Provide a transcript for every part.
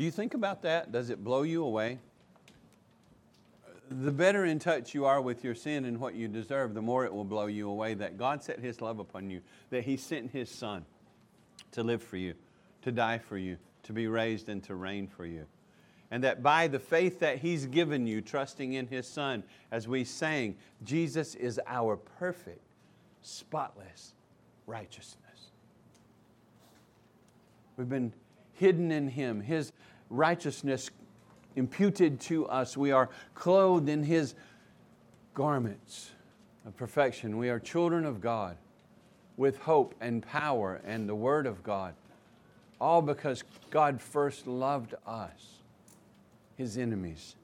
Do you think about that? Does it blow you away? The better in touch you are with your sin and what you deserve, the more it will blow you away that God set His love upon you, that He sent His Son to live for you, to die for you, to be raised and to reign for you. And that by the faith that He's given you, trusting in His Son, as we sang, Jesus is our perfect, spotless righteousness. We've been hidden in Him, His righteousness imputed to us. We are clothed in His garments of perfection. We are children of God with hope and power and the Word of God, all because God first loved us, His enemies,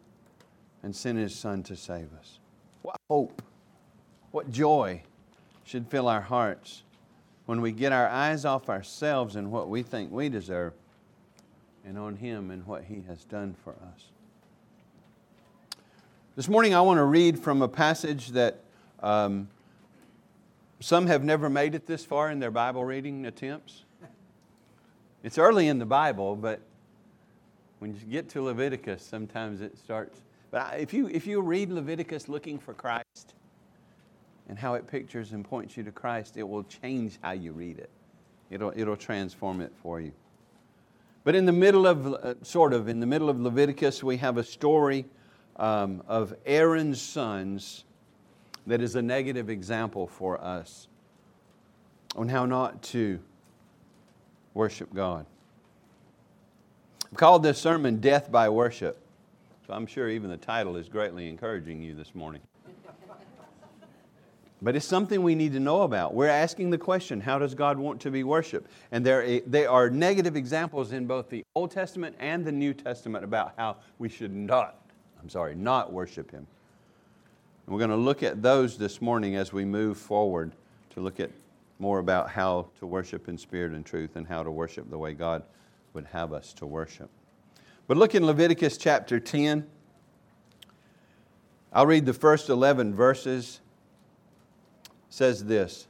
and sent His Son to save us. What hope, what joy should fill our hearts when we get our eyes off ourselves and what we think we deserve and on Him and what He has done for us. This morning, I want to read from a passage that um, some have never made it this far in their Bible reading attempts. It's early in the Bible, but when you get to Leviticus, sometimes it starts. But if you, if you read Leviticus looking for Christ and how it pictures and points you to Christ, it will change how you read it. It'll, it'll transform it for you. But in the middle of, uh, sort of, in the middle of Leviticus, we have a story um, of Aaron's sons that is a negative example for us on how not to worship God. I've called this sermon Death by Worship. So I'm sure even the title is greatly encouraging you this morning. But it's something we need to know about. We're asking the question how does God want to be worshiped? And there, there are negative examples in both the Old Testament and the New Testament about how we should not, I'm sorry, not worship Him. And we're going to look at those this morning as we move forward to look at more about how to worship in spirit and truth and how to worship the way God would have us to worship. But look in Leviticus chapter 10. I'll read the first 11 verses says this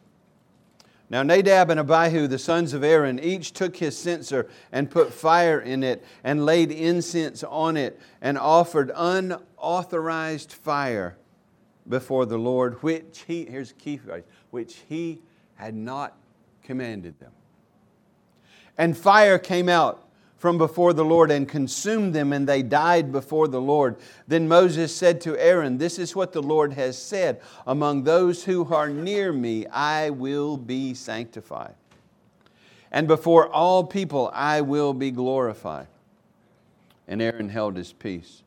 Now Nadab and Abihu, the sons of Aaron, each took his censer and put fire in it and laid incense on it and offered unauthorized fire before the Lord, which he, here's key phrase, which he had not commanded them. And fire came out from before the Lord and consumed them, and they died before the Lord. Then Moses said to Aaron, This is what the Lord has said Among those who are near me, I will be sanctified. And before all people, I will be glorified. And Aaron held his peace.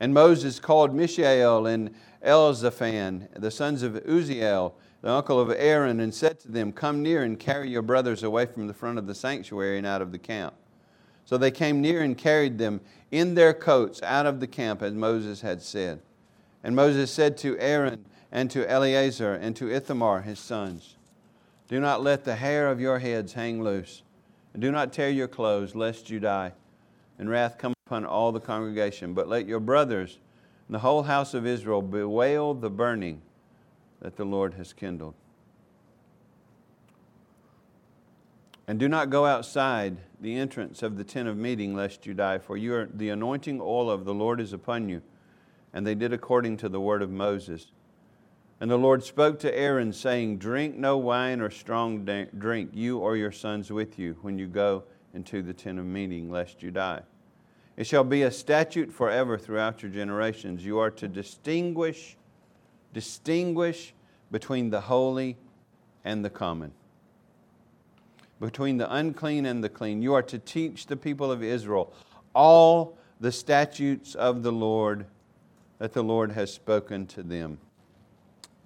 And Moses called Mishael and Elzaphan, the sons of Uzziel, the uncle of Aaron, and said to them, Come near and carry your brothers away from the front of the sanctuary and out of the camp. So they came near and carried them in their coats out of the camp, as Moses had said. And Moses said to Aaron and to Eleazar and to Ithamar, his sons, Do not let the hair of your heads hang loose, and do not tear your clothes, lest you die, and wrath come upon all the congregation. But let your brothers and the whole house of Israel bewail the burning that the Lord has kindled. And do not go outside the entrance of the tent of meeting, lest you die, for you are, the anointing oil of the Lord is upon you. And they did according to the word of Moses. And the Lord spoke to Aaron, saying, Drink no wine or strong drink, you or your sons with you, when you go into the tent of meeting, lest you die. It shall be a statute forever throughout your generations. You are to distinguish, distinguish between the holy and the common between the unclean and the clean. You are to teach the people of Israel all the statutes of the Lord that the Lord has spoken to them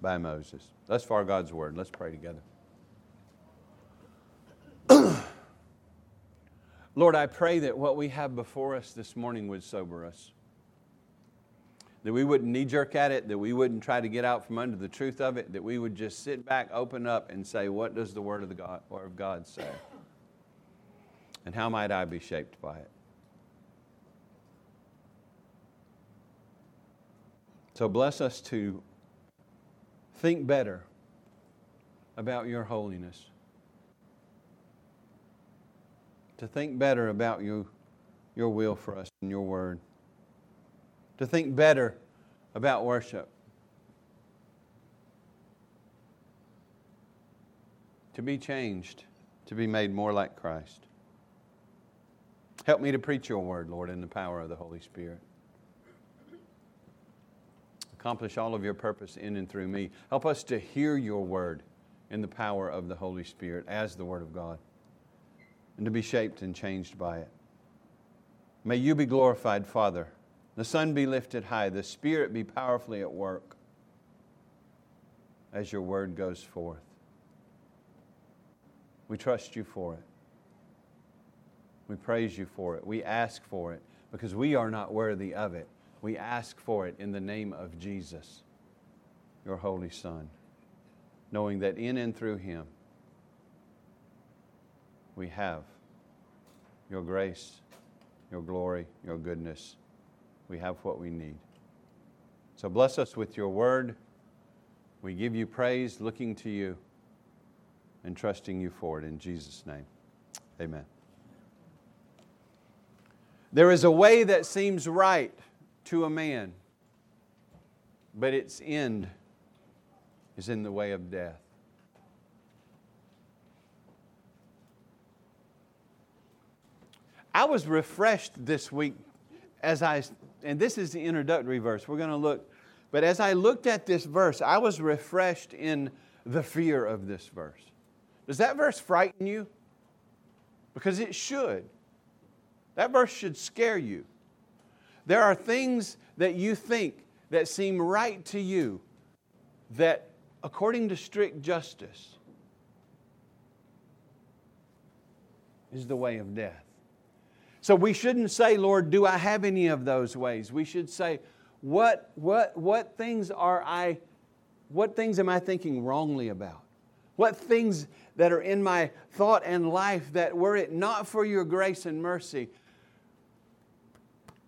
by Moses. Thus far, God's word. Let's pray together. Lord, I pray that what we have before us this morning would sober us that we wouldn't knee jerk at it, that we wouldn't try to get out from under the truth of it, that we would just sit back, open up, and say, What does the Word of, the God, Word of God say? And how might I be shaped by it? So bless us to think better about your holiness, to think better about you, your will for us and your word, to think better about worship, to be changed, to be made more like Christ. Help me to preach your word, Lord, in the power of the Holy Spirit. Accomplish all of your purpose in and through me. Help us to hear your word in the power of the Holy Spirit as the Word of God and to be shaped and changed by it. May you be glorified, Father. The Son be lifted high, the Spirit be powerfully at work as your word goes forth. We trust you for it. We praise you for it. We ask for it because we are not worthy of it. We ask for it in the name of Jesus, your Holy Son, knowing that in and through him we have your grace, your glory, your goodness. We have what we need. So bless us with your word. We give you praise, looking to you and trusting you for it in Jesus' name. Amen. There is a way that seems right to a man, but its end is in the way of death. I was refreshed this week as I, and this is the introductory verse. We're going to look, but as I looked at this verse, I was refreshed in the fear of this verse. Does that verse frighten you? Because it should. That verse should scare you. There are things that you think that seem right to you that, according to strict justice, is the way of death. So we shouldn't say, Lord, do I have any of those ways? We should say, what, what, what things are I, what things am I thinking wrongly about? What things that are in my thought and life that were it not for your grace and mercy,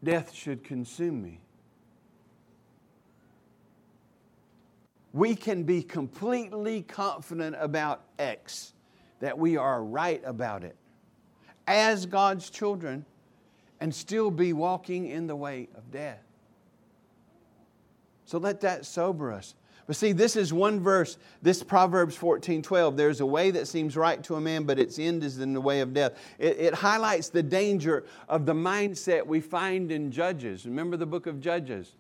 death should consume me? We can be completely confident about X, that we are right about it as God's children and still be walking in the way of death. So let that sober us. But see, this is one verse, this Proverbs 14 12. There's a way that seems right to a man, but its end is in the way of death. It, it highlights the danger of the mindset we find in Judges. Remember the book of Judges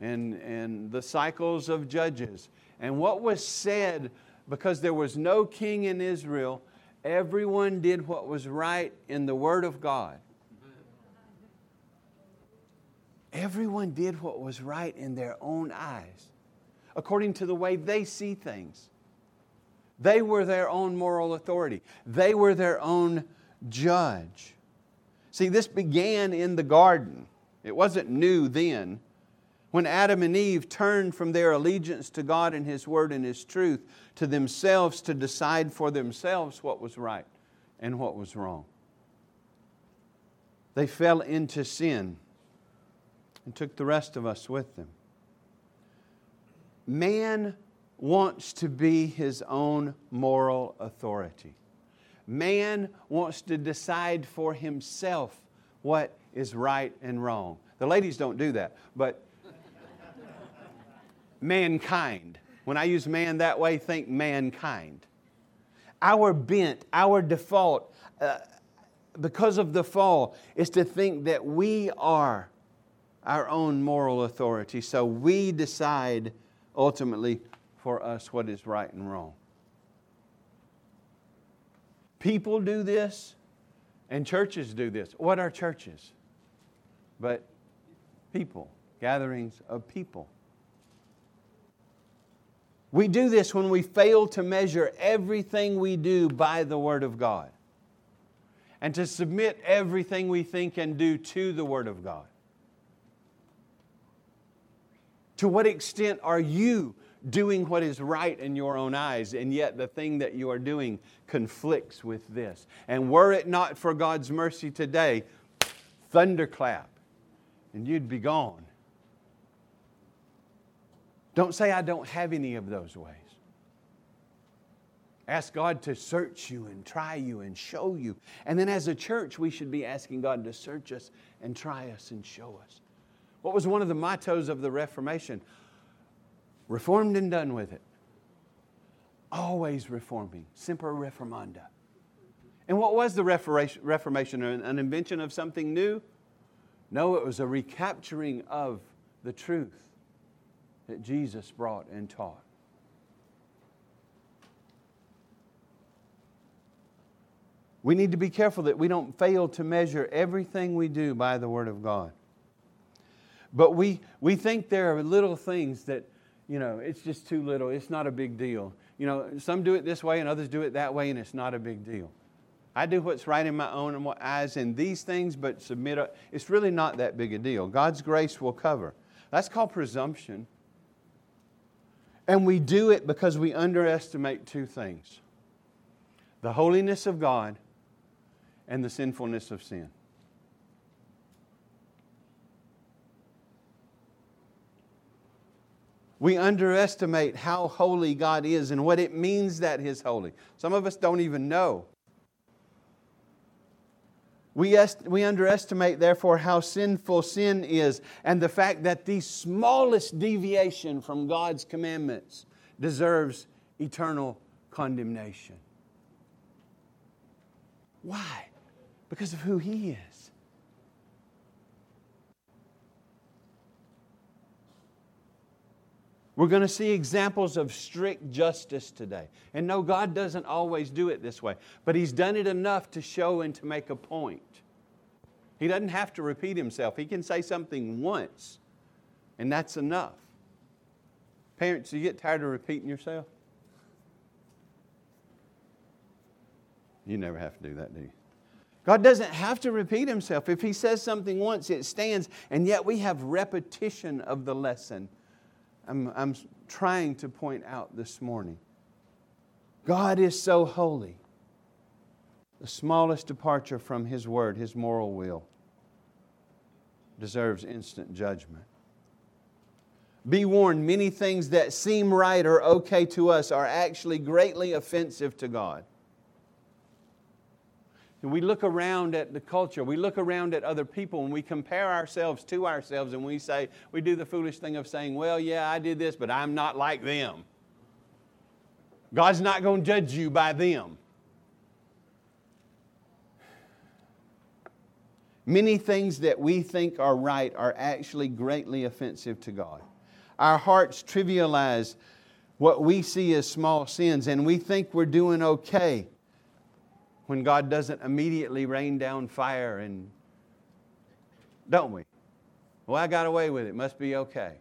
and, and the cycles of Judges. And what was said because there was no king in Israel Everyone did what was right in the Word of God. Everyone did what was right in their own eyes, according to the way they see things. They were their own moral authority, they were their own judge. See, this began in the garden, it wasn't new then when Adam and Eve turned from their allegiance to God and His Word and His truth to themselves to decide for themselves what was right and what was wrong. They fell into sin and took the rest of us with them. Man wants to be his own moral authority. Man wants to decide for himself what is right and wrong. The ladies don't do that, but mankind. When I use man that way, think mankind. Our bent, our default, uh, because of the fall, is to think that we are our own moral authority. So we decide ultimately for us what is right and wrong. People do this, and churches do this. What are churches? But people, gatherings of people. We do this when we fail to measure everything we do by the Word of God and to submit everything we think and do to the Word of God. To what extent are you doing what is right in your own eyes, and yet the thing that you are doing conflicts with this? And were it not for God's mercy today, thunderclap, and you'd be gone. Don't say, I don't have any of those ways. Ask God to search you and try you and show you. And then as a church, we should be asking God to search us and try us and show us. What was one of the mottos of the Reformation? Reformed and done with it. Always reforming. Semper reformanda. And what was the Reformation? An invention of something new? No, it was a recapturing of the truth that Jesus brought and taught. We need to be careful that we don't fail to measure everything we do by the Word of God. But we, we think there are little things that, you know, it's just too little, it's not a big deal. You know, some do it this way and others do it that way, and it's not a big deal. I do what's right in my own eyes in these things, but submit. A, it's really not that big a deal. God's grace will cover. That's called presumption. And we do it because we underestimate two things the holiness of God and the sinfulness of sin. We underestimate how holy God is and what it means that He's holy. Some of us don't even know. We, est- we underestimate, therefore, how sinful sin is and the fact that the smallest deviation from God's commandments deserves eternal condemnation. Why? Because of who He is. We're going to see examples of strict justice today. And no, God doesn't always do it this way, but He's done it enough to show and to make a point. He doesn't have to repeat Himself, He can say something once, and that's enough. Parents, do you get tired of repeating yourself? You never have to do that, do you? God doesn't have to repeat himself. If he says something once, it stands, and yet we have repetition of the lesson I'm, I'm trying to point out this morning. God is so holy. The smallest departure from His word, His moral will, deserves instant judgment. Be warned, many things that seem right or okay to us are actually greatly offensive to God. We look around at the culture, we look around at other people, and we compare ourselves to ourselves, and we say, we do the foolish thing of saying, well, yeah, I did this, but I'm not like them. God's not going to judge you by them. Many things that we think are right are actually greatly offensive to God. Our hearts trivialize what we see as small sins, and we think we're doing okay when God doesn't immediately rain down fire and don't we? Well, I got away with it. Must be okay.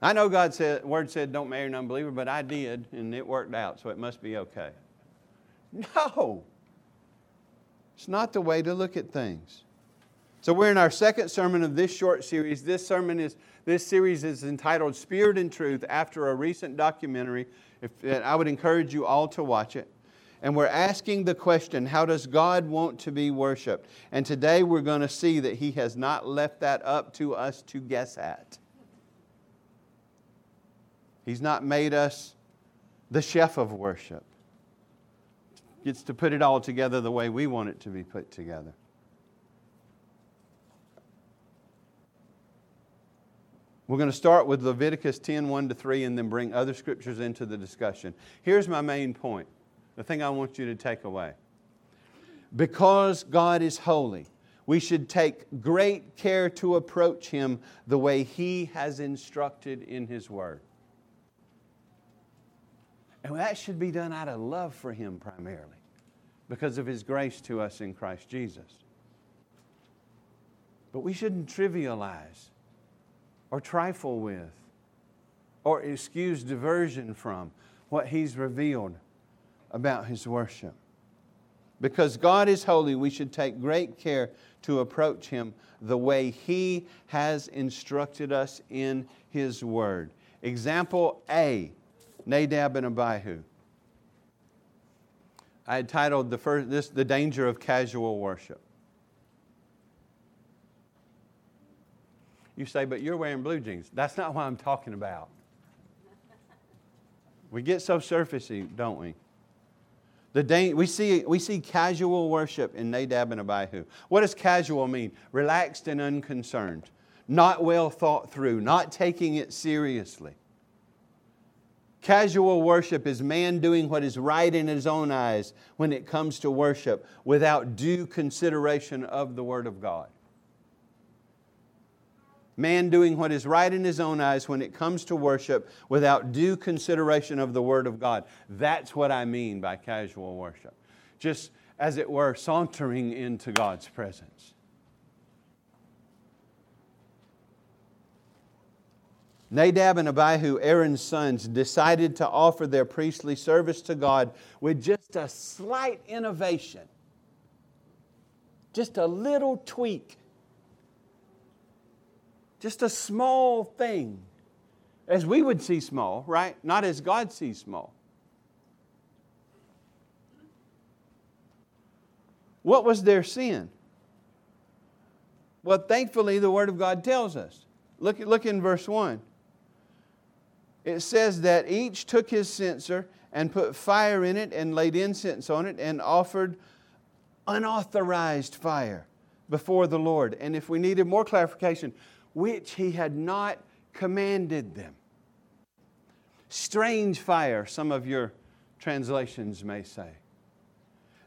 I know God said word said don't marry an unbeliever, but I did, and it worked out, so it must be okay. No. It's not the way to look at things. So we're in our second sermon of this short series. This sermon is this series is entitled Spirit and Truth after a recent documentary. If, I would encourage you all to watch it. And we're asking the question how does God want to be worshiped? And today we're going to see that He has not left that up to us to guess at. He's not made us the chef of worship. Gets to put it all together the way we want it to be put together. We're going to start with Leviticus 10 1 to 3 and then bring other scriptures into the discussion. Here's my main point the thing I want you to take away. Because God is holy, we should take great care to approach Him the way He has instructed in His Word. And that should be done out of love for Him primarily, because of His grace to us in Christ Jesus. But we shouldn't trivialize or trifle with or excuse diversion from what He's revealed about His worship. Because God is holy, we should take great care to approach Him the way He has instructed us in His Word. Example A Nadab and Abihu. I had titled the first, this The Danger of Casual Worship. You say, but you're wearing blue jeans. That's not what I'm talking about. We get so surfacey, don't we? The we, see, we see casual worship in Nadab and Abihu. What does casual mean? Relaxed and unconcerned, not well thought through, not taking it seriously. Casual worship is man doing what is right in his own eyes when it comes to worship without due consideration of the Word of God. Man doing what is right in his own eyes when it comes to worship without due consideration of the Word of God. That's what I mean by casual worship. Just, as it were, sauntering into God's presence. Nadab and Abihu, Aaron's sons, decided to offer their priestly service to God with just a slight innovation, just a little tweak just a small thing, as we would see small, right? Not as God sees small. What was their sin? Well, thankfully, the Word of God tells us. Look, look in verse 1. It says that each took his censer and put fire in it and laid incense on it and offered unauthorized fire before the Lord. And if we needed more clarification, which he had not commanded them. Strange fire, some of your translations may say.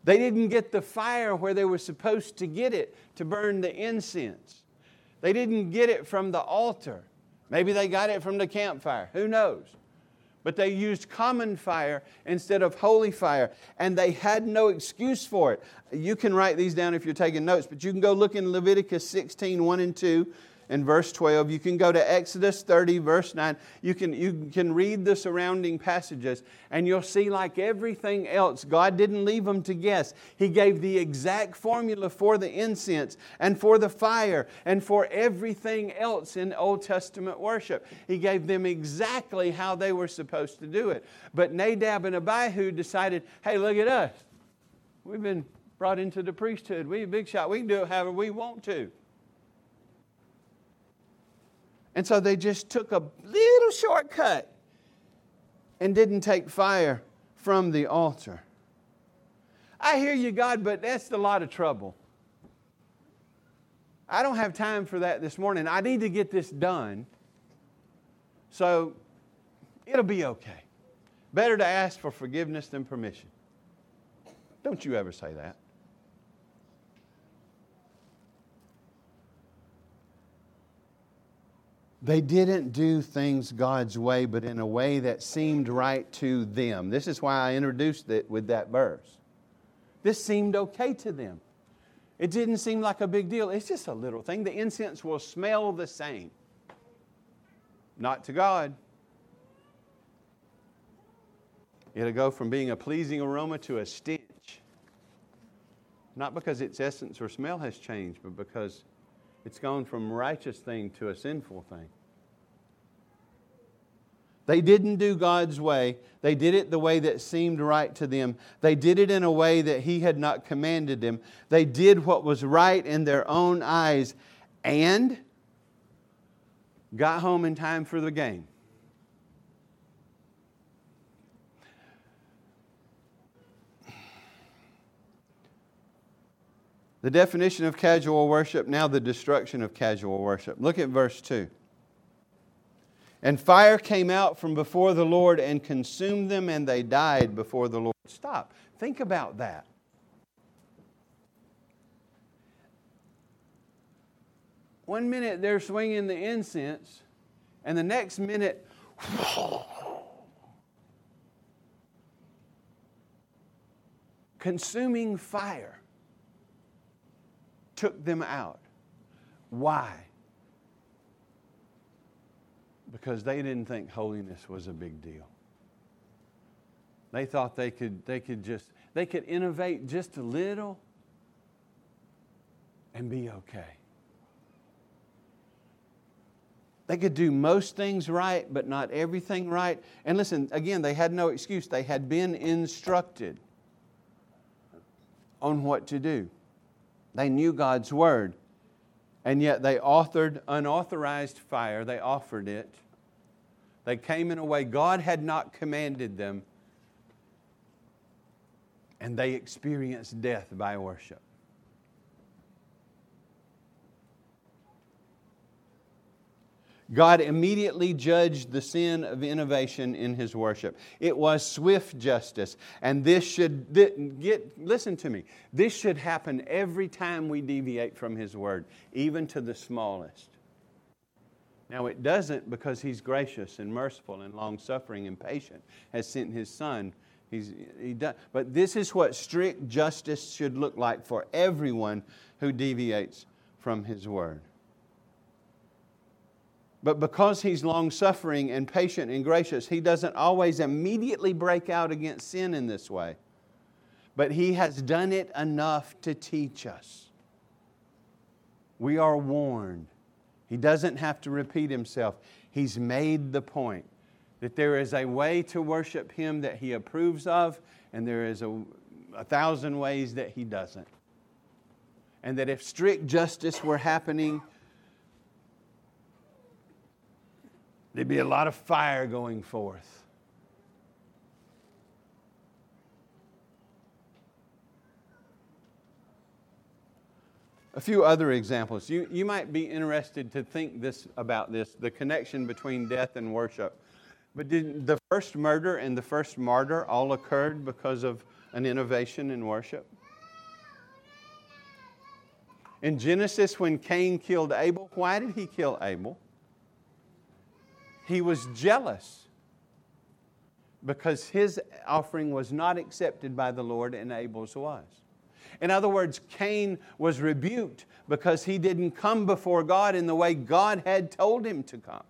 They didn't get the fire where they were supposed to get it to burn the incense. They didn't get it from the altar. Maybe they got it from the campfire. Who knows? But they used common fire instead of holy fire, and they had no excuse for it. You can write these down if you're taking notes, but you can go look in Leviticus 16 1 and 2 in verse 12. You can go to Exodus 30, verse 9. You can, you can read the surrounding passages, and you'll see, like everything else, God didn't leave them to guess. He gave the exact formula for the incense and for the fire and for everything else in Old Testament worship. He gave them exactly how they were supposed to do it. But Nadab and Abihu decided hey, look at us. We've been brought into the priesthood. We a big shot. We can do it however we want to. And so they just took a little shortcut and didn't take fire from the altar. I hear you, God, but that's a lot of trouble. I don't have time for that this morning. I need to get this done. So it'll be okay. Better to ask for forgiveness than permission. Don't you ever say that. They didn't do things God's way, but in a way that seemed right to them. This is why I introduced it with that verse. This seemed okay to them. It didn't seem like a big deal. It's just a little thing. The incense will smell the same. Not to God. It'll go from being a pleasing aroma to a stench. Not because its essence or smell has changed, but because it's gone from righteous thing to a sinful thing. They didn't do God's way. They did it the way that seemed right to them. They did it in a way that He had not commanded them. They did what was right in their own eyes and got home in time for the game. The definition of casual worship, now the destruction of casual worship. Look at verse 2. And fire came out from before the Lord and consumed them, and they died before the Lord. Stop. Think about that. One minute they're swinging the incense, and the next minute, consuming fire took them out. Why? Because they didn't think holiness was a big deal. They thought they could, they could just, they could innovate just a little and be okay. They could do most things right, but not everything right. And listen, again, they had no excuse. They had been instructed on what to do. They knew God's word. And yet they authored unauthorized fire, they offered it. They came in a way God had not commanded them, and they experienced death by worship. God immediately judged the sin of innovation in his worship. It was swift justice. And this should get listen to me. This should happen every time we deviate from his word, even to the smallest. Now it doesn't because he's gracious and merciful and long-suffering and patient, has sent his son. He's, he does, but this is what strict justice should look like for everyone who deviates from his word. But because he's long suffering and patient and gracious, he doesn't always immediately break out against sin in this way. But he has done it enough to teach us. We are warned. He doesn't have to repeat himself. He's made the point that there is a way to worship him that he approves of, and there is a, a thousand ways that he doesn't. And that if strict justice were happening, There'd be a lot of fire going forth. A few other examples. You, you might be interested to think this about this the connection between death and worship. But did the first murder and the first martyr all occurred because of an innovation in worship? In Genesis, when Cain killed Abel, why did he kill Abel? He was jealous because his offering was not accepted by the Lord and Abel's was. In other words, Cain was rebuked because he didn't come before God in the way God had told him to come.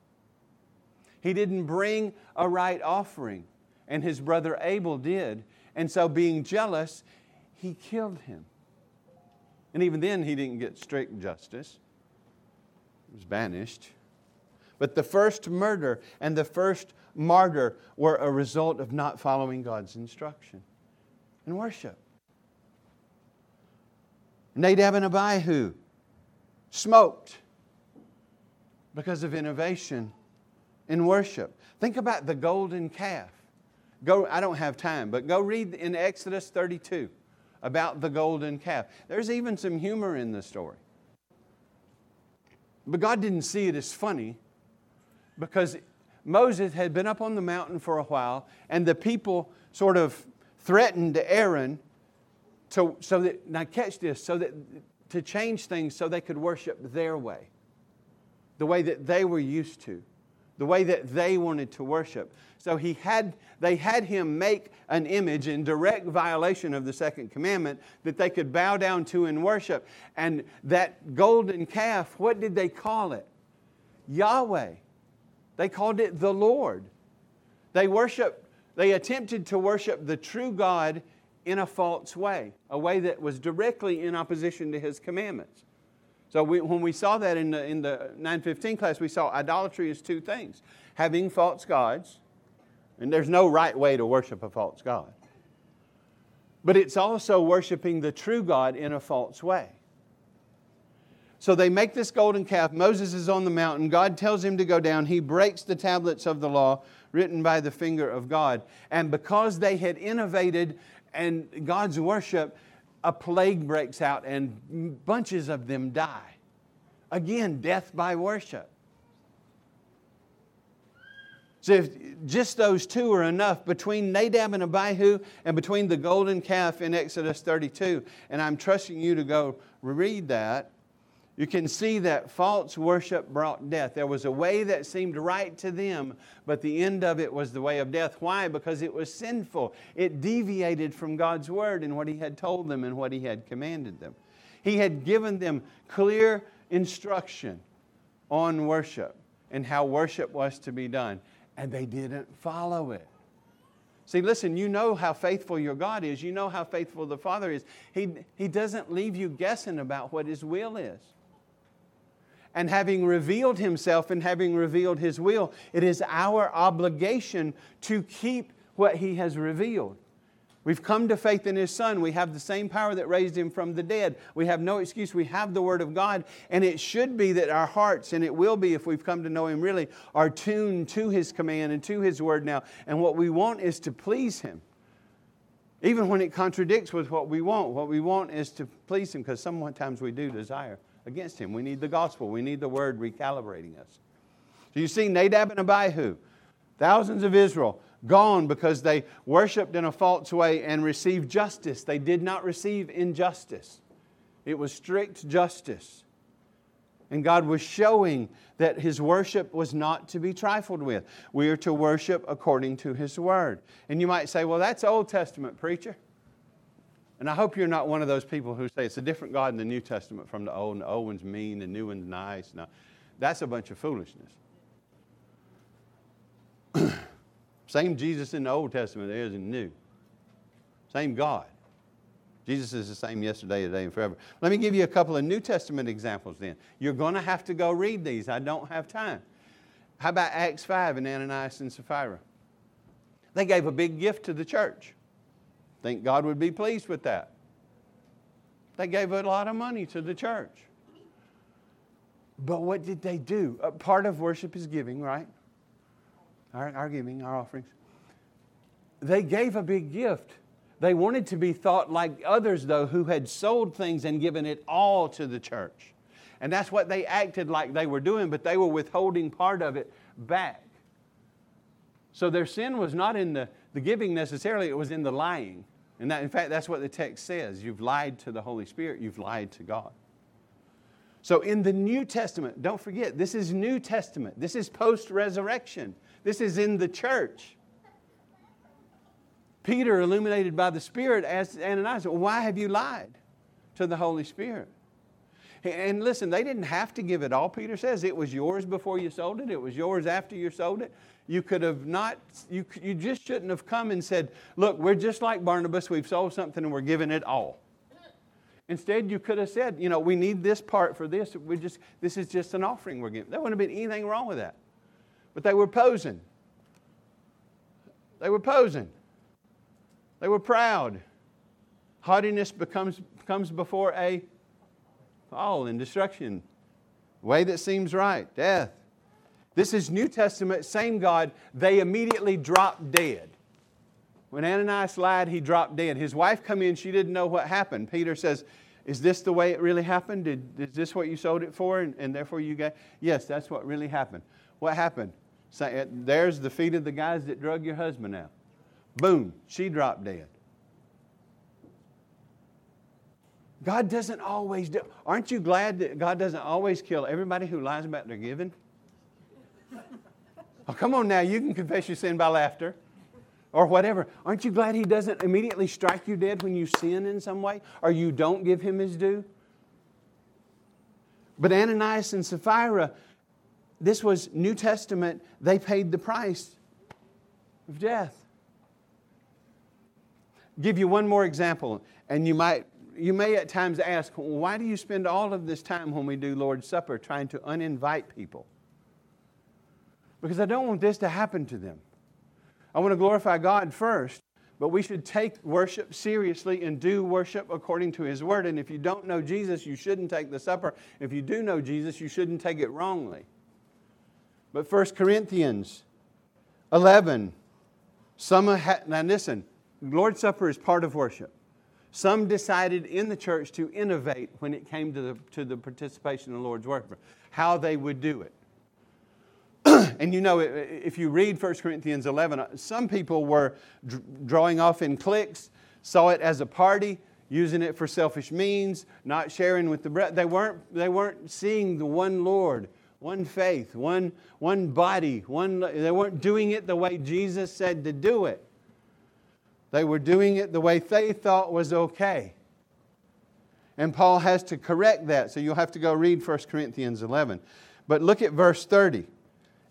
He didn't bring a right offering, and his brother Abel did. And so, being jealous, he killed him. And even then, he didn't get strict justice, he was banished. But the first murder and the first martyr were a result of not following God's instruction and worship. Nadab and Abihu smoked because of innovation in worship. Think about the golden calf. Go, I don't have time, but go read in Exodus 32 about the golden calf. There's even some humor in the story. But God didn't see it as funny because Moses had been up on the mountain for a while, and the people sort of threatened Aaron to, so that, now catch this, so that to change things so they could worship their way, the way that they were used to, the way that they wanted to worship. So he had, they had him make an image in direct violation of the second commandment that they could bow down to and worship. And that golden calf, what did they call it? Yahweh. They called it the Lord. They worshiped, they attempted to worship the true God in a false way, a way that was directly in opposition to his commandments. So we, when we saw that in the, in the 915 class, we saw idolatry is two things having false gods, and there's no right way to worship a false God. But it's also worshiping the true God in a false way. So they make this golden calf. Moses is on the mountain. God tells him to go down. He breaks the tablets of the law written by the finger of God. And because they had innovated and God's worship, a plague breaks out and bunches of them die. Again, death by worship. So if just those two are enough between Nadab and Abihu and between the golden calf in Exodus 32, and I'm trusting you to go read that you can see that false worship brought death. There was a way that seemed right to them, but the end of it was the way of death. Why? Because it was sinful. It deviated from God's word and what He had told them and what He had commanded them. He had given them clear instruction on worship and how worship was to be done, and they didn't follow it. See, listen, you know how faithful your God is. You know how faithful the Father is. He, he doesn't leave you guessing about what His will is and having revealed himself and having revealed his will, it is our obligation to keep what he has revealed. We've come to faith in His Son. We have the same power that raised Him from the dead. We have no excuse. We have the Word of God. And it should be that our hearts, and it will be if we've come to know Him really, are tuned to His command and to His Word now. And what we want is to please Him. Even when it contradicts with what we want, what we want is to please Him because sometimes we do desire against Him. We need the gospel, we need the Word recalibrating us. So you see, Nadab and Abihu, thousands of Israel, gone because they worshiped in a false way and received justice. They did not receive injustice, it was strict justice. And God was showing that His worship was not to be trifled with. We are to worship according to His Word. And you might say, well, that's Old Testament, preacher. And I hope you're not one of those people who say it's a different God in the New Testament from the Old, and the old one's mean, the new one's nice. No, that's a bunch of foolishness. Same Jesus in the Old Testament there is in the New. Same God. Jesus is the same yesterday, today, and forever. Let me give you a couple of New Testament examples then. You're going to have to go read these. I don't have time. How about Acts 5 and Ananias and Sapphira? They gave a big gift to the church. Think God would be pleased with that. They gave a lot of money to the church. But what did they do? A part of worship is giving, right? our, our giving, our offerings. They gave a big gift. They wanted to be thought like others, though, who had sold things and given it all to the church. And that's what they acted like they were doing, but they were withholding part of it back. So their sin was not in the, the giving necessarily, it was in the lying. And that, in fact, that's what the text says. You've lied to the Holy Spirit, you've lied to God. So in the New Testament, don't forget, this is New Testament. This is post resurrection. This is in the church. Peter, illuminated by the Spirit, asked Ananias, Why have you lied to the Holy Spirit? And listen, they didn't have to give it all. Peter says it was yours before you sold it, it was yours after you sold it. You could have not, you, you just shouldn't have come and said, Look, we're just like Barnabas, we've sold something and we're giving it all. Instead, you could have said, You know, we need this part for this. We just, this is just an offering we're giving. There wouldn't have been anything wrong with that. But they were posing. They were posing. They were proud. Haughtiness becomes, comes before a fall and destruction. Way that seems right, death. This is New Testament, same God. They immediately dropped dead. When Ananias lied, he dropped dead. His wife come in, she didn't know what happened. Peter says, is this the way it really happened? Did, is this what you sold it for? And, and therefore you got, yes, that's what really happened. What happened? Eh, there's the feet of the guys that drug your husband out. Boom, she dropped dead. God doesn't always do. Aren't you glad that God doesn't always kill everybody who lies about their giving? Oh, come on now, you can confess your sin by laughter or whatever. Aren't you glad He doesn't immediately strike you dead when you sin in some way or you don't give Him His due? But Ananias and Sapphira, this was New Testament, they paid the price of death. Give you one more example, and you might you may at times ask, why do you spend all of this time when we do Lord's Supper trying to uninvite people? Because I don't want this to happen to them. I want to glorify God first, but we should take worship seriously and do worship according to His Word. And if you don't know Jesus, you shouldn't take the supper. If you do know Jesus, you shouldn't take it wrongly. But 1 Corinthians 11, some ha- now listen, Lord's Supper is part of worship. Some decided in the church to innovate when it came to the, to the participation in the Lord's work, how they would do it. and you know, if you read 1 Corinthians 11, uh, some people were drawing off in cliques, saw it as a party, using it for selfish means, not sharing with the brethren. They weren't, they weren't seeing the one Lord one faith, one, one body, one, they weren't doing it the way Jesus said to do it. They were doing it the way they thought was okay. And Paul has to correct that, so you'll have to go read 1 Corinthians 11. But look at verse 30.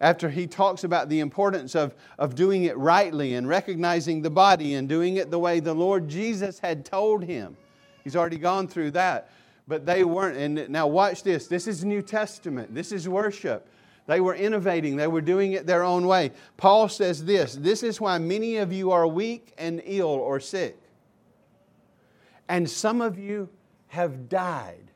After he talks about the importance of, of doing it rightly and recognizing the body and doing it the way the Lord Jesus had told him. He's already gone through that but they weren't. And now, watch this. This is New Testament, this is worship. They were innovating, they were doing it their own way. Paul says this this is why many of you are weak and ill or sick. And some of you have died.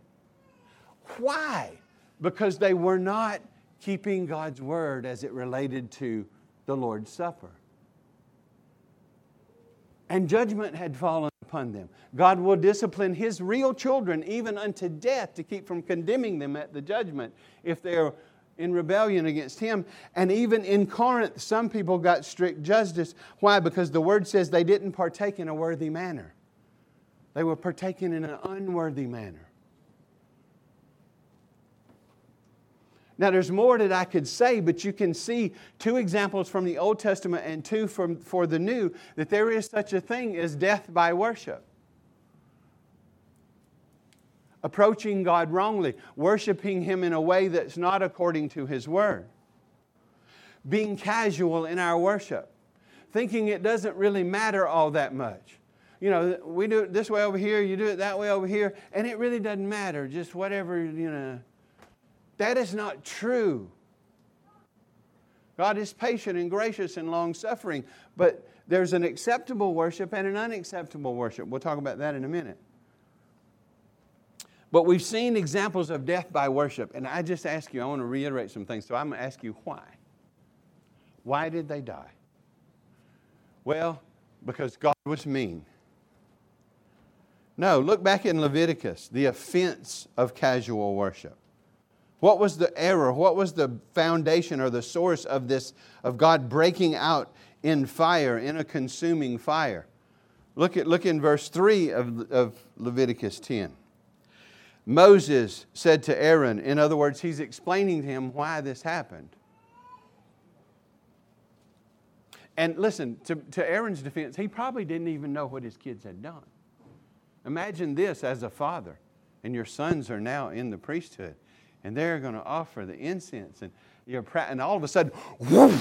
Why? Because they were not keeping God's word as it related to the Lord's Supper. And judgment had fallen upon them. God will discipline His real children even unto death to keep from condemning them at the judgment if they're in rebellion against Him. And even in Corinth, some people got strict justice. Why? Because the Word says they didn't partake in a worthy manner, they were partaking in an unworthy manner. Now, there's more that I could say, but you can see two examples from the Old Testament and two from, for the New that there is such a thing as death by worship. Approaching God wrongly, worshiping Him in a way that's not according to His Word, being casual in our worship, thinking it doesn't really matter all that much. You know, we do it this way over here, you do it that way over here, and it really doesn't matter, just whatever, you know that is not true. God is patient and gracious and long suffering, but there's an acceptable worship and an unacceptable worship. We'll talk about that in a minute. But we've seen examples of death by worship, and I just ask you, I want to reiterate some things, so I'm going to ask you why. Why did they die? Well, because God was mean. No, look back in Leviticus, the offense of casual worship. What was the error? What was the foundation or the source of this, of God breaking out in fire, in a consuming fire? Look, at, look in verse 3 of, of Leviticus 10. Moses said to Aaron, in other words, he's explaining to him why this happened. And listen, to, to Aaron's defense, he probably didn't even know what his kids had done. Imagine this as a father, and your sons are now in the priesthood and they're going to offer the incense, and you're and all of a sudden, whoosh,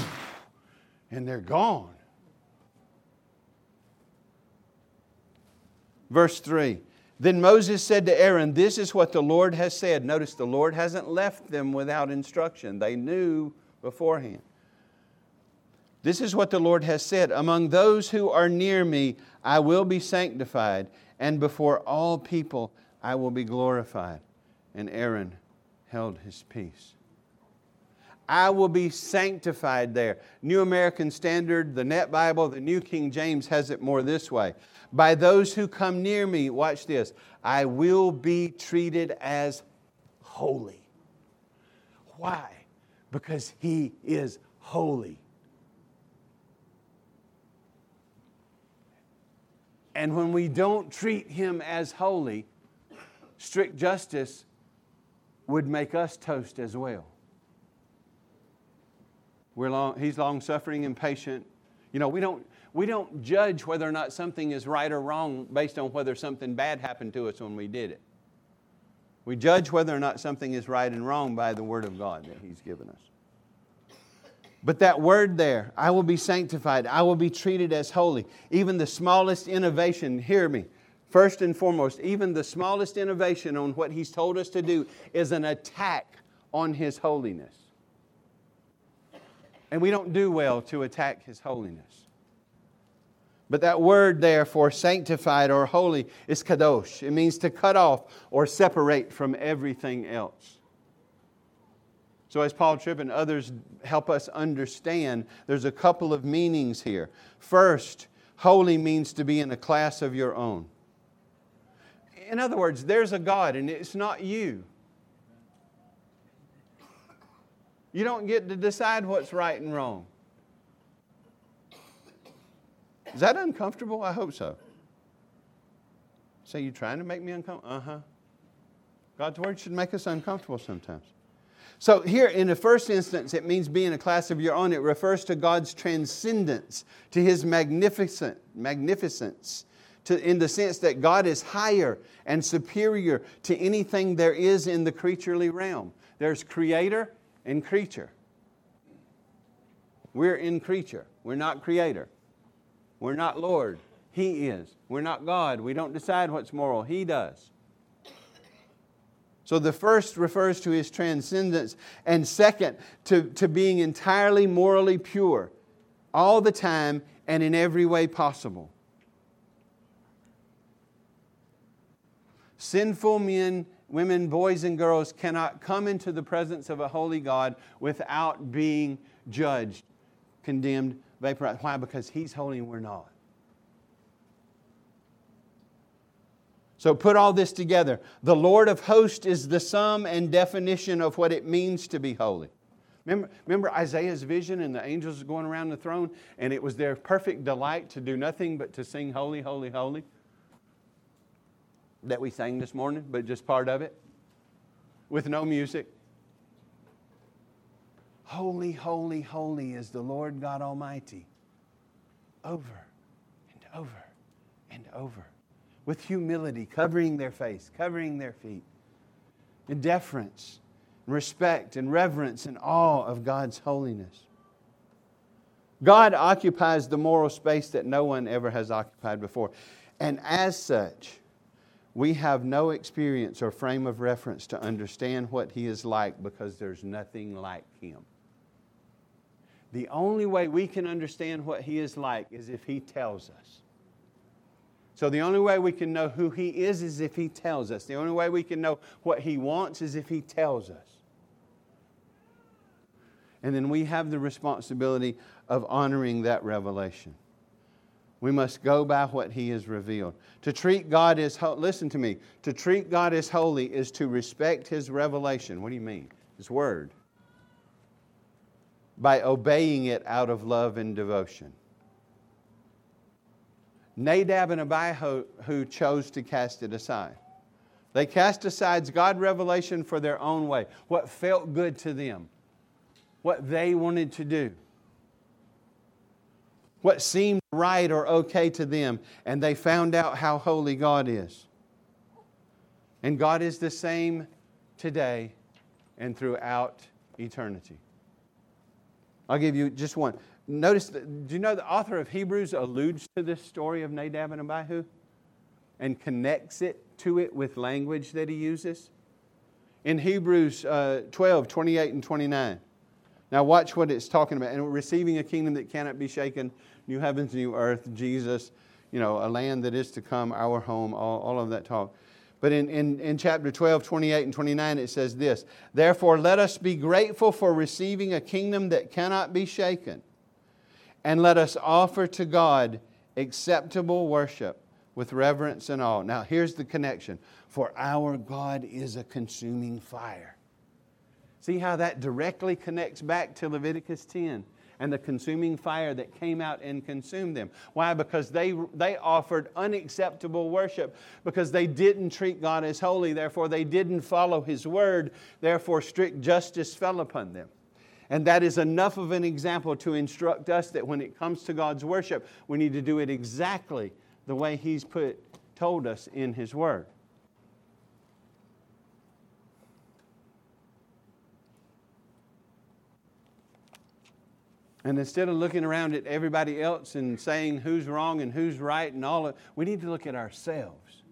and they're gone. Verse 3 Then Moses said to Aaron, This is what the Lord has said. Notice the Lord hasn't left them without instruction, they knew beforehand. This is what the Lord has said Among those who are near me, I will be sanctified, and before all people, I will be glorified. And Aaron held his peace. I will be sanctified there. New American Standard, the Net Bible, the New King James has it more this way. By those who come near me, watch this, I will be treated as holy. Why? Because he is holy. And when we don't treat him as holy, strict justice would make us toast as well. We're long, he's long suffering and patient. You know, we don't, we don't judge whether or not something is right or wrong based on whether something bad happened to us when we did it. We judge whether or not something is right and wrong by the Word of God that He's given us. But that word there, I will be sanctified, I will be treated as holy. Even the smallest innovation, hear me, First and foremost, even the smallest innovation on what He's told us to do is an attack on His holiness. And we don't do well to attack His holiness. But that word there for sanctified or holy is kadosh. It means to cut off or separate from everything else. So, as Paul Tripp and others help us understand, there's a couple of meanings here. First, holy means to be in a class of your own in other words, there's a God and it's not you. You don't get to decide what's right and wrong. Is that uncomfortable? I hope so. Say, you're trying to make me uncomfortable? Uh huh. God's word should make us uncomfortable sometimes. So, here in the first instance, it means being a class of your own. It refers to God's transcendence, to his magnificent, magnificence, to, in the sense that God is higher and superior to anything there is in the creaturely realm. There's creator and creature. We're in creature, we're not creator. We're not Lord, He is. We're not God, we don't decide what's moral, He does. So the first refers to his transcendence, and second, to, to being entirely morally pure all the time and in every way possible. Sinful men, women, boys, and girls cannot come into the presence of a holy God without being judged, condemned, vaporized. Why? Because He's holy and we're not. So put all this together. The Lord of hosts is the sum and definition of what it means to be holy. Remember, remember Isaiah's vision and the angels going around the throne, and it was their perfect delight to do nothing but to sing, Holy, Holy, Holy? That we sang this morning, but just part of it, with no music. Holy, holy, holy is the Lord God Almighty. Over and over and over with humility, covering their face, covering their feet, in deference, and respect, and reverence, and awe of God's holiness. God occupies the moral space that no one ever has occupied before. And as such, we have no experience or frame of reference to understand what He is like because there's nothing like Him. The only way we can understand what He is like is if He tells us. So the only way we can know who He is is if He tells us. The only way we can know what He wants is if He tells us. And then we have the responsibility of honoring that revelation. We must go by what He has revealed. To treat God as holy, listen to me, to treat God as holy is to respect His revelation. What do you mean? His Word. By obeying it out of love and devotion. Nadab and Abihu who chose to cast it aside. They cast aside God's revelation for their own way, what felt good to them, what they wanted to do, what seemed right or okay to them, and they found out how holy God is. And God is the same today and throughout eternity. I'll give you just one. Notice, do you know the author of Hebrews alludes to this story of Nadab and Abihu and connects it to it with language that he uses? In Hebrews uh, 12, 28 and 29. Now, watch what it's talking about. And receiving a kingdom that cannot be shaken, new heavens, new earth, Jesus, you know, a land that is to come, our home, all, all of that talk. But in, in, in chapter 12, 28 and 29, it says this Therefore, let us be grateful for receiving a kingdom that cannot be shaken and let us offer to God acceptable worship with reverence and awe. Now, here's the connection for our God is a consuming fire. See how that directly connects back to Leviticus 10 and the consuming fire that came out and consumed them. Why? Because they, they offered unacceptable worship, because they didn't treat God as holy, therefore, they didn't follow His word, therefore, strict justice fell upon them. And that is enough of an example to instruct us that when it comes to God's worship, we need to do it exactly the way He's put, told us in His Word. And instead of looking around at everybody else and saying who's wrong and who's right and all of we need to look at ourselves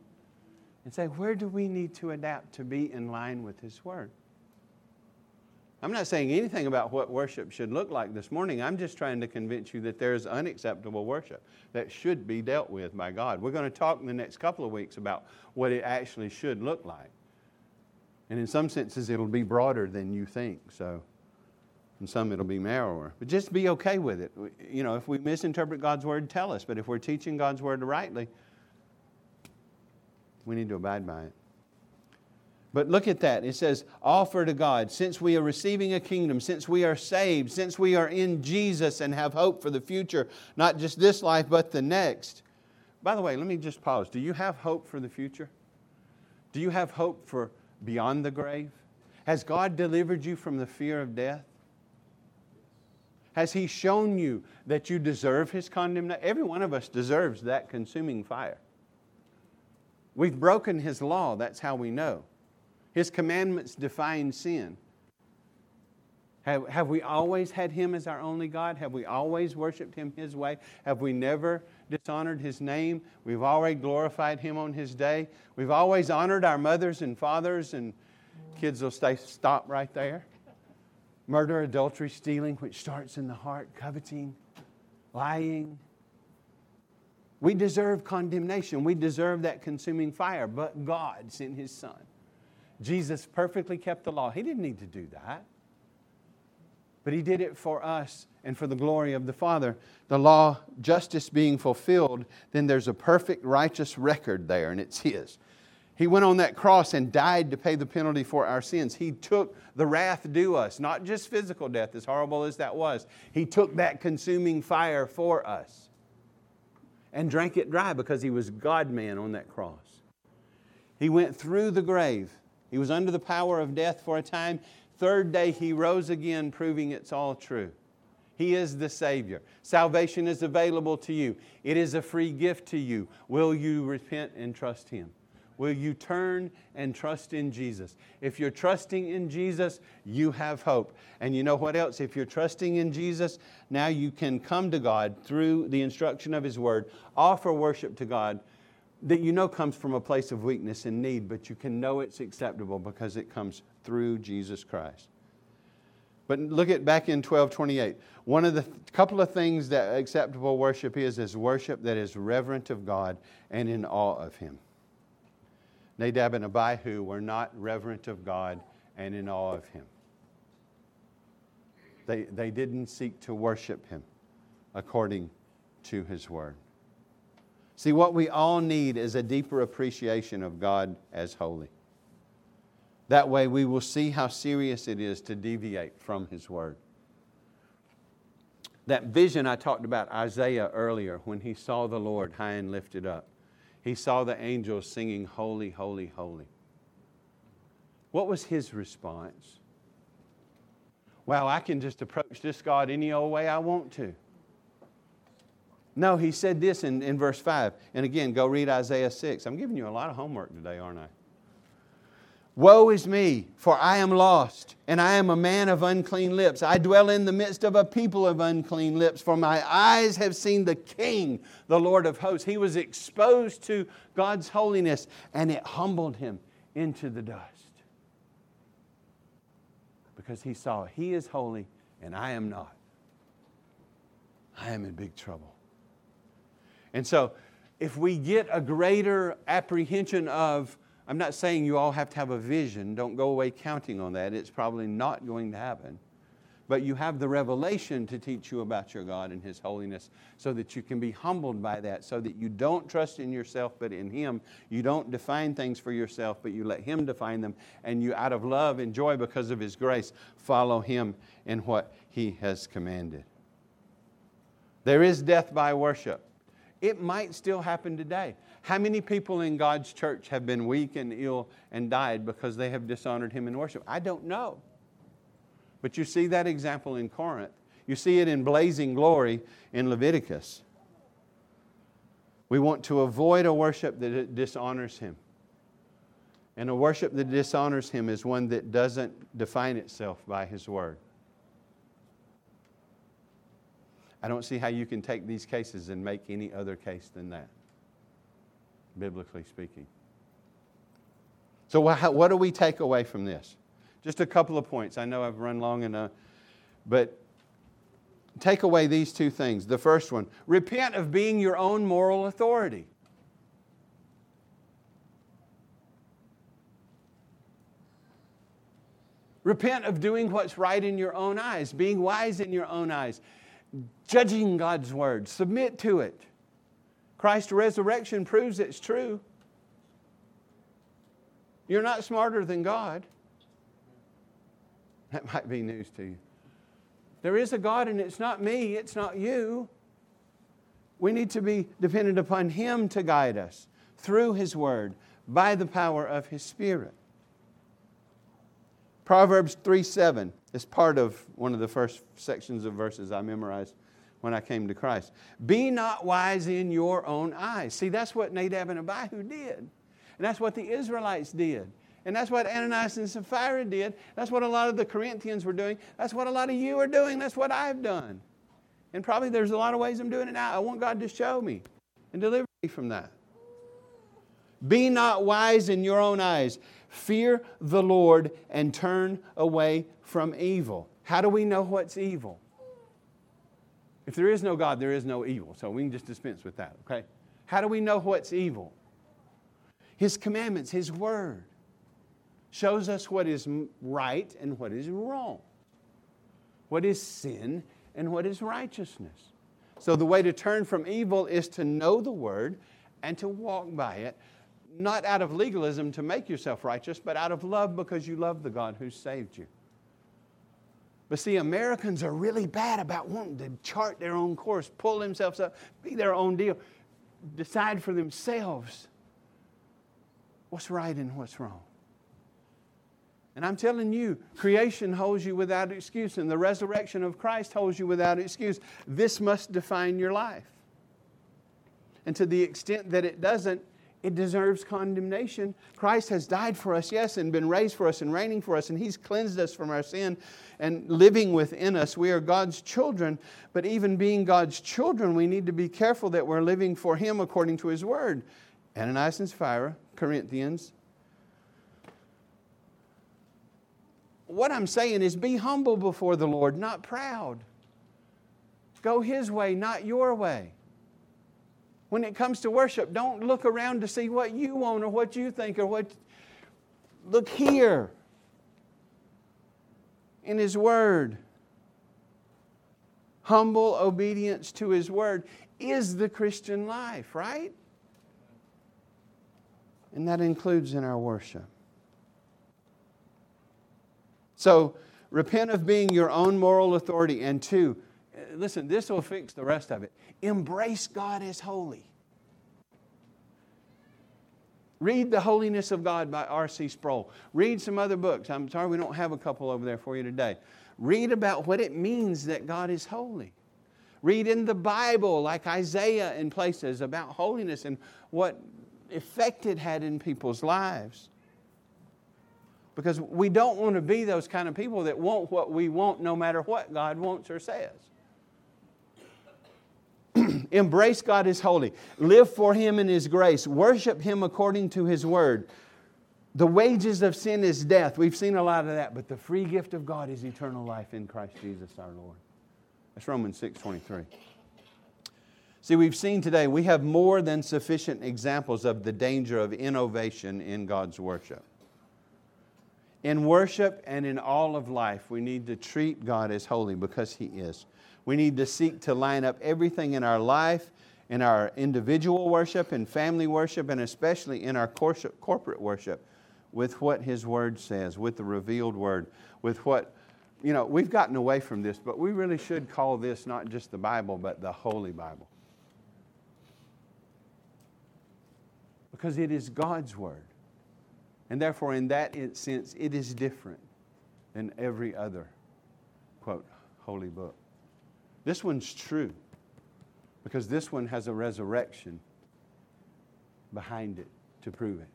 and say, where do we need to adapt to be in line with His Word? I'm not saying anything about what worship should look like this morning. I'm just trying to convince you that there's unacceptable worship that should be dealt with by God. We're going to talk in the next couple of weeks about what it actually should look like. And in some senses, it'll be broader than you think. So, in some, it'll be narrower. But just be okay with it. You know, if we misinterpret God's word, tell us. But if we're teaching God's word rightly, we need to abide by it. But look at that. It says, offer to God. Since we are receiving a kingdom, since we are saved, since we are in Jesus and have hope for the future, not just this life, but the next. By the way, let me just pause. Do you have hope for the future? Do you have hope for beyond the grave? Has God delivered you from the fear of death? Has He shown you that you deserve His condemnation? Every one of us deserves that consuming fire. We've broken His law, that's how we know. His commandments define sin. Have, have we always had Him as our only God? Have we always worshiped Him His way? Have we never dishonored His name? We've already glorified Him on His day. We've always honored our mothers and fathers, and kids will stay stop right there. Murder, adultery, stealing, which starts in the heart, coveting, lying. We deserve condemnation. We deserve that consuming fire, but God sent His Son. Jesus perfectly kept the law. He didn't need to do that. But He did it for us and for the glory of the Father. The law, justice being fulfilled, then there's a perfect righteous record there, and it's His. He went on that cross and died to pay the penalty for our sins. He took the wrath due us, not just physical death, as horrible as that was. He took that consuming fire for us and drank it dry because he was God man on that cross. He went through the grave. He was under the power of death for a time. Third day, he rose again, proving it's all true. He is the Savior. Salvation is available to you, it is a free gift to you. Will you repent and trust Him? Will you turn and trust in Jesus? If you're trusting in Jesus, you have hope. And you know what else? If you're trusting in Jesus, now you can come to God through the instruction of His Word, offer worship to God that you know comes from a place of weakness and need, but you can know it's acceptable because it comes through Jesus Christ. But look at back in 1228. One of the couple of things that acceptable worship is is worship that is reverent of God and in awe of Him. Nadab and Abihu were not reverent of God and in awe of Him. They, they didn't seek to worship Him according to His Word. See, what we all need is a deeper appreciation of God as holy. That way, we will see how serious it is to deviate from His Word. That vision I talked about Isaiah earlier when he saw the Lord high and lifted up he saw the angels singing, Holy, Holy, Holy. What was his response? Well, I can just approach this God any old way I want to. No, he said this in, in verse 5. And again, go read Isaiah 6. I'm giving you a lot of homework today, aren't I? Woe is me, for I am lost, and I am a man of unclean lips. I dwell in the midst of a people of unclean lips, for my eyes have seen the King, the Lord of hosts. He was exposed to God's holiness, and it humbled him into the dust. Because he saw he is holy, and I am not. I am in big trouble. And so, if we get a greater apprehension of, I'm not saying you all have to have a vision. Don't go away counting on that. It's probably not going to happen. But you have the revelation to teach you about your God and His holiness so that you can be humbled by that, so that you don't trust in yourself but in Him. You don't define things for yourself, but you let Him define them. And you, out of love and joy because of His grace, follow Him in what He has commanded. There is death by worship. It might still happen today. How many people in God's church have been weak and ill and died because they have dishonored Him in worship? I don't know. But you see that example in Corinth. You see it in blazing glory in Leviticus. We want to avoid a worship that dishonors Him. And a worship that dishonors Him is one that doesn't define itself by His Word. I don't see how you can take these cases and make any other case than that biblically speaking. So, what do we take away from this? Just a couple of points. I know I've run long enough, but take away these two things. The first one repent of being your own moral authority. Repent of doing what's right in your own eyes, being wise in your own eyes, judging God's word. Submit to it. Christ's resurrection proves it's true. You're not smarter than God. That might be news to you. There is a God, and it's not me, it's not you. We need to be dependent upon Him to guide us through His Word by the power of His Spirit. Proverbs 3 7 is part of one of the first sections of verses I memorized when I came to Christ. Be not wise in your own eyes. See, that's what Nadab and Abihu did. And that's what the Israelites did. And that's what Ananias and Sapphira did. That's what a lot of the Corinthians were doing. That's what a lot of you are doing. That's what I've done. And probably there's a lot of ways I'm doing it now. I want God to show me and deliver me from that. Be not wise in your own eyes. Fear the Lord and turn away from evil. How do we know what's evil? If there is no God, there is no evil. So we can just dispense with that, okay? How do we know what's evil? His commandments, His word, shows us what is right and what is wrong, what is sin and what is righteousness. So, the way to turn from evil is to know the word and to walk by it, not out of legalism to make yourself righteous, but out of love because you love the God who saved you. But see, Americans are really bad about wanting to chart their own course, pull themselves up, be their own deal, decide for themselves what's right and what's wrong. And I'm telling you, creation holds you without excuse, and the resurrection of Christ holds you without excuse. This must define your life. And to the extent that it doesn't, it deserves condemnation. Christ has died for us, yes, and been raised for us and reigning for us, and He's cleansed us from our sin and living within us. We are God's children, but even being God's children, we need to be careful that we're living for Him according to His Word. Ananias and Sapphira, Corinthians, what I'm saying is be humble before the Lord, not proud. Go His way, not your way. When it comes to worship, don't look around to see what you want or what you think or what. Look here in His Word. Humble obedience to His Word is the Christian life, right? And that includes in our worship. So repent of being your own moral authority. And two, listen, this will fix the rest of it. Embrace God as holy. Read The Holiness of God by R.C. Sproul. Read some other books. I'm sorry we don't have a couple over there for you today. Read about what it means that God is holy. Read in the Bible, like Isaiah in places, about holiness and what effect it had in people's lives. Because we don't want to be those kind of people that want what we want no matter what God wants or says. Embrace God as holy. Live for Him in His grace. Worship Him according to His word. The wages of sin is death. We've seen a lot of that, but the free gift of God is eternal life in Christ Jesus our Lord. That's Romans 6 23. See, we've seen today we have more than sufficient examples of the danger of innovation in God's worship. In worship and in all of life, we need to treat God as holy because He is. We need to seek to line up everything in our life, in our individual worship, in family worship, and especially in our corporate worship with what His Word says, with the revealed Word, with what, you know, we've gotten away from this, but we really should call this not just the Bible, but the Holy Bible. Because it is God's Word. And therefore, in that sense, it is different than every other, quote, holy book. This one's true because this one has a resurrection behind it to prove it.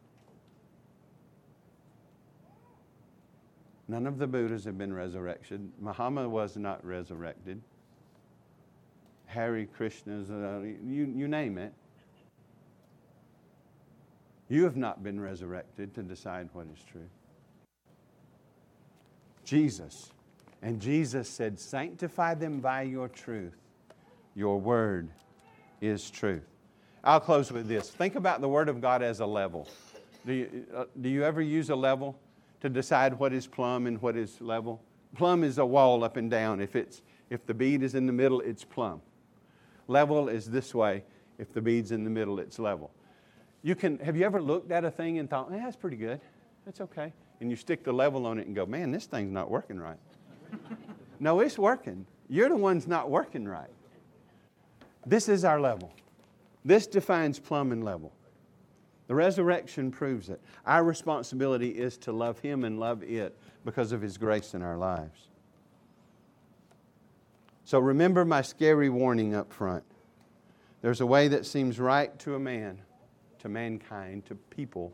None of the Buddhas have been resurrected. Muhammad was not resurrected. Hare Krishna's, uh, you, you name it. You have not been resurrected to decide what is true. Jesus. And Jesus said, Sanctify them by your truth. Your word is truth. I'll close with this. Think about the Word of God as a level. Do you, uh, do you ever use a level to decide what is plumb and what is level? Plumb is a wall up and down. If, it's, if the bead is in the middle, it's plumb. Level is this way. If the bead's in the middle, it's level. You can, have you ever looked at a thing and thought, eh, that's pretty good, that's okay? And you stick the level on it and go, man, this thing's not working right. no, it's working. You're the one's not working right. This is our level. This defines plumbing level. The resurrection proves it. Our responsibility is to love Him and love it because of His grace in our lives. So remember my scary warning up front. There's a way that seems right to a man to mankind, to people,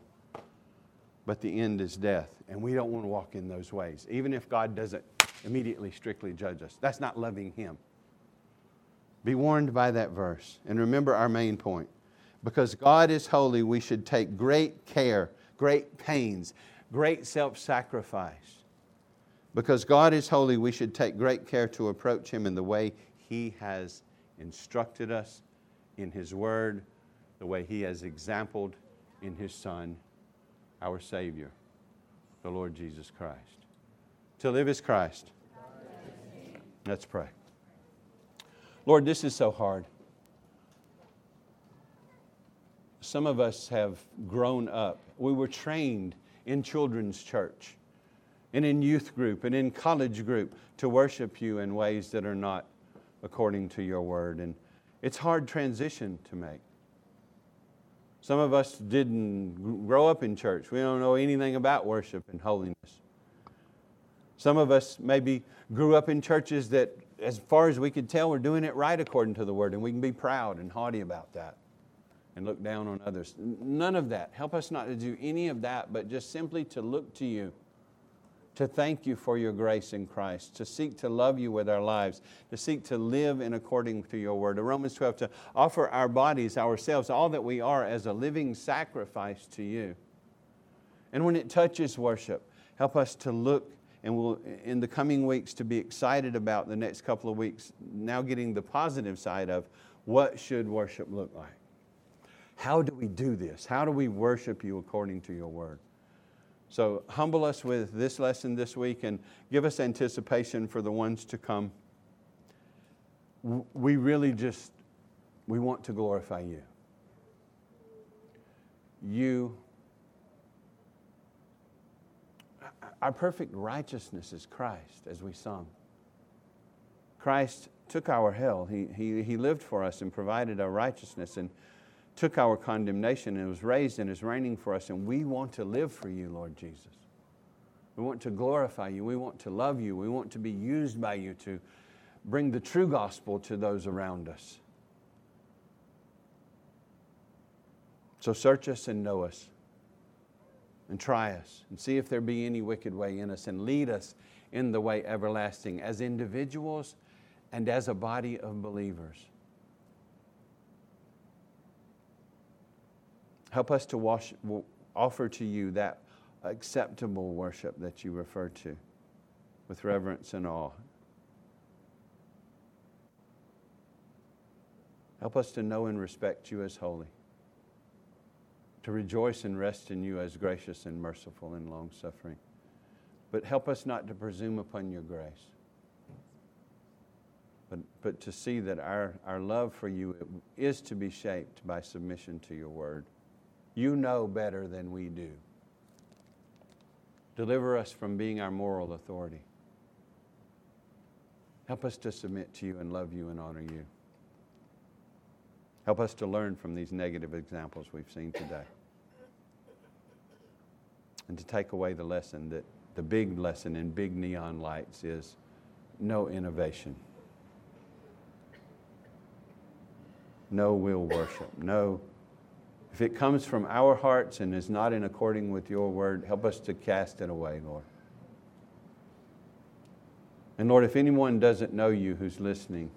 but the end is death. And we don't want to walk in those ways, even if God doesn't immediately strictly judge us. That's not loving Him. Be warned by that verse. And remember our main point. Because God is holy, we should take great care, great pains, great self sacrifice. Because God is holy, we should take great care to approach Him in the way He has instructed us in His Word the way He has exampled in His Son, our Savior, the Lord Jesus Christ. To live is Christ. Let's pray. Lord, this is so hard. Some of us have grown up. We were trained in children's church and in youth group and in college group to worship you in ways that are not according to your word. And it's hard transition to make. Some of us didn't grow up in church. We don't know anything about worship and holiness. Some of us maybe grew up in churches that, as far as we could tell, were doing it right according to the word, and we can be proud and haughty about that and look down on others. None of that. Help us not to do any of that, but just simply to look to you to thank you for your grace in Christ, to seek to love you with our lives, to seek to live in according to your word. In Romans 12, to offer our bodies, ourselves, all that we are as a living sacrifice to you. And when it touches worship, help us to look and we'll, in the coming weeks, to be excited about the next couple of weeks, now getting the positive side of what should worship look like? How do we do this? How do we worship you according to your word? So humble us with this lesson this week and give us anticipation for the ones to come. We really just, we want to glorify you. You, our perfect righteousness is Christ, as we sung. Christ took our hell. He, he, he lived for us and provided our righteousness. And took our condemnation and was raised and is reigning for us. And we want to live for you, Lord Jesus. We want to glorify you. We want to love you. We want to be used by you to bring the true gospel to those around us. So search us and know us, and try us, and see if there be any wicked way in us, and lead us in the way everlasting as individuals and as a body of believers. Help us to wash, offer to you that acceptable worship that you refer to with reverence and awe. Help us to know and respect you as holy, to rejoice and rest in you as gracious and merciful and long suffering. But help us not to presume upon your grace, but, but to see that our, our love for you is to be shaped by submission to your word. You know better than we do. Deliver us from being our moral authority. Help us to submit to you and love you and honor you. Help us to learn from these negative examples we've seen today. And to take away the lesson that the big lesson in big neon lights is no innovation, no will worship, no. If it comes from our hearts and is not in according with your word, help us to cast it away, Lord. And Lord, if anyone doesn't know you who's listening,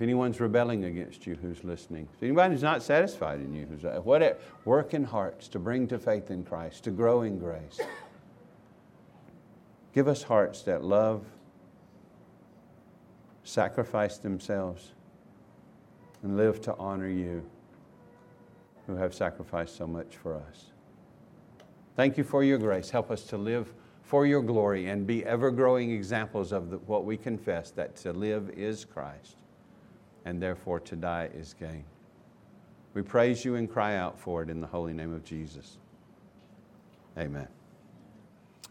if anyone's rebelling against you who's listening, if anybody's not satisfied in you who's uh, whatever, work in hearts to bring to faith in Christ, to grow in grace. Give us hearts that love, sacrifice themselves, and live to honor you who have sacrificed so much for us. Thank you for your grace. Help us to live for your glory and be ever growing examples of the, what we confess that to live is Christ and therefore to die is gain. We praise you and cry out for it in the holy name of Jesus. Amen.